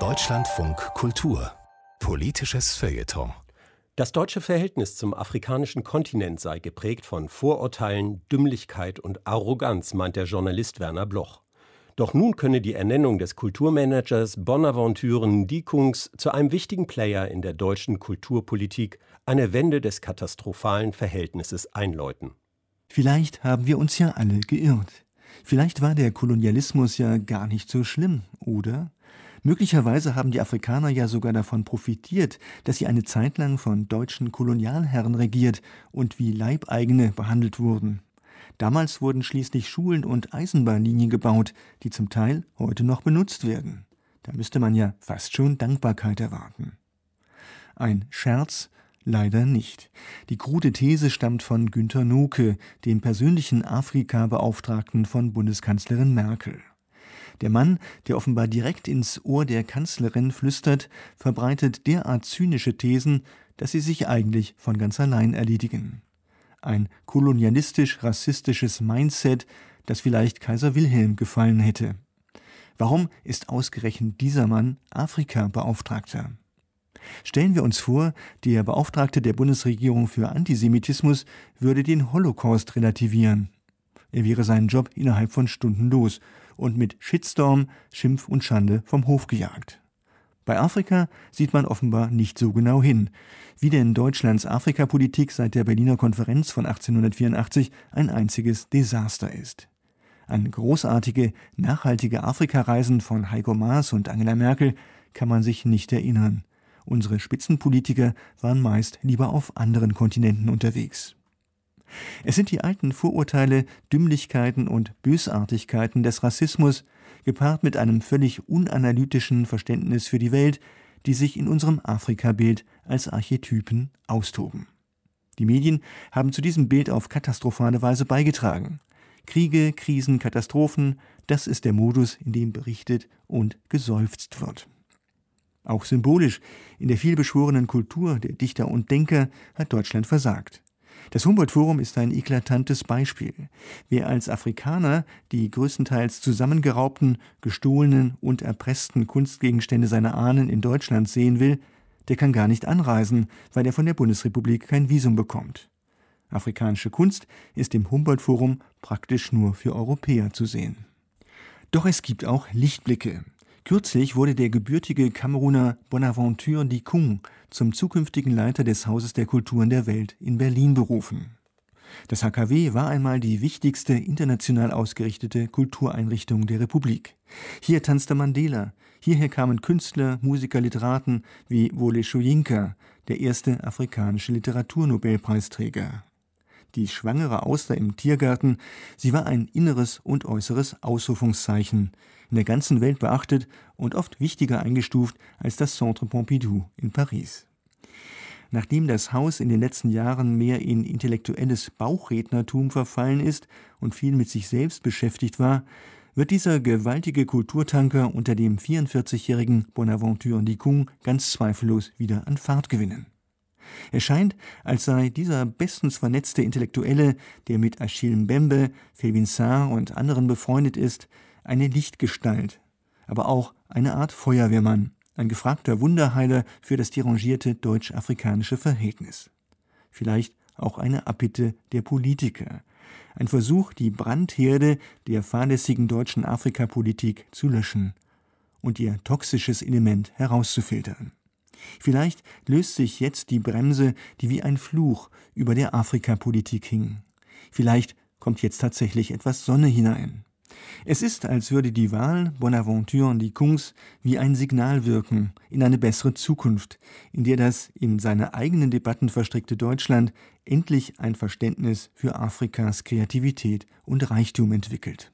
Deutschlandfunk Kultur Politisches Feuilleton das deutsche Verhältnis zum afrikanischen Kontinent sei geprägt von Vorurteilen, Dümmlichkeit und Arroganz, meint der Journalist Werner Bloch. Doch nun könne die Ernennung des Kulturmanagers Bonaventure Ndikungs zu einem wichtigen Player in der deutschen Kulturpolitik eine Wende des katastrophalen Verhältnisses einläuten. Vielleicht haben wir uns ja alle geirrt. Vielleicht war der Kolonialismus ja gar nicht so schlimm, oder? Möglicherweise haben die Afrikaner ja sogar davon profitiert, dass sie eine Zeit lang von deutschen Kolonialherren regiert und wie Leibeigene behandelt wurden. Damals wurden schließlich Schulen und Eisenbahnlinien gebaut, die zum Teil heute noch benutzt werden. Da müsste man ja fast schon Dankbarkeit erwarten. Ein Scherz? Leider nicht. Die krude These stammt von Günter Noke, dem persönlichen Afrika-Beauftragten von Bundeskanzlerin Merkel. Der Mann, der offenbar direkt ins Ohr der Kanzlerin flüstert, verbreitet derart zynische Thesen, dass sie sich eigentlich von ganz allein erledigen ein kolonialistisch-rassistisches Mindset, das vielleicht Kaiser Wilhelm gefallen hätte. Warum ist ausgerechnet dieser Mann Afrika-Beauftragter? Stellen wir uns vor, der Beauftragte der Bundesregierung für Antisemitismus würde den Holocaust relativieren. Er wäre seinen Job innerhalb von Stunden los und mit Shitstorm, Schimpf und Schande vom Hof gejagt. Bei Afrika sieht man offenbar nicht so genau hin, wie denn Deutschlands Afrikapolitik seit der Berliner Konferenz von 1884 ein einziges Desaster ist. An großartige, nachhaltige Afrikareisen von Heiko Maas und Angela Merkel kann man sich nicht erinnern. Unsere Spitzenpolitiker waren meist lieber auf anderen Kontinenten unterwegs. Es sind die alten Vorurteile, Dümmlichkeiten und Bösartigkeiten des Rassismus, gepaart mit einem völlig unanalytischen Verständnis für die Welt, die sich in unserem Afrika-Bild als Archetypen austoben. Die Medien haben zu diesem Bild auf katastrophale Weise beigetragen. Kriege, Krisen, Katastrophen, das ist der Modus, in dem berichtet und geseufzt wird. Auch symbolisch in der vielbeschworenen Kultur der Dichter und Denker hat Deutschland versagt. Das Humboldt-Forum ist ein eklatantes Beispiel. Wer als Afrikaner die größtenteils zusammengeraubten, gestohlenen und erpressten Kunstgegenstände seiner Ahnen in Deutschland sehen will, der kann gar nicht anreisen, weil er von der Bundesrepublik kein Visum bekommt. Afrikanische Kunst ist im Humboldt-Forum praktisch nur für Europäer zu sehen. Doch es gibt auch Lichtblicke. Kürzlich wurde der gebürtige Kameruner Bonaventure Dikung zum zukünftigen Leiter des Hauses der Kulturen der Welt in Berlin berufen. Das HKW war einmal die wichtigste international ausgerichtete Kultureinrichtung der Republik. Hier tanzte Mandela, hierher kamen Künstler, Musiker, Literaten wie Wole Soyinka, der erste afrikanische Literaturnobelpreisträger. Die schwangere Auster im Tiergarten, sie war ein inneres und äußeres Ausrufungszeichen, in der ganzen Welt beachtet und oft wichtiger eingestuft als das Centre Pompidou in Paris. Nachdem das Haus in den letzten Jahren mehr in intellektuelles Bauchrednertum verfallen ist und viel mit sich selbst beschäftigt war, wird dieser gewaltige Kulturtanker unter dem 44-jährigen Bonaventure Ndikung ganz zweifellos wieder an Fahrt gewinnen. Es scheint, als sei dieser bestens vernetzte Intellektuelle, der mit Achille Mbembe, Felvin Sarr und anderen befreundet ist, eine Lichtgestalt, aber auch eine Art Feuerwehrmann, ein gefragter Wunderheiler für das derangierte deutsch-afrikanische Verhältnis. Vielleicht auch eine Abbitte der Politiker, ein Versuch, die Brandherde der fahrlässigen deutschen Afrikapolitik zu löschen und ihr toxisches Element herauszufiltern. Vielleicht löst sich jetzt die Bremse, die wie ein Fluch über der Afrikapolitik hing. Vielleicht kommt jetzt tatsächlich etwas Sonne hinein. Es ist, als würde die Wahl Bonaventure und Kungs wie ein Signal wirken in eine bessere Zukunft, in der das in seine eigenen Debatten verstrickte Deutschland endlich ein Verständnis für Afrikas Kreativität und Reichtum entwickelt.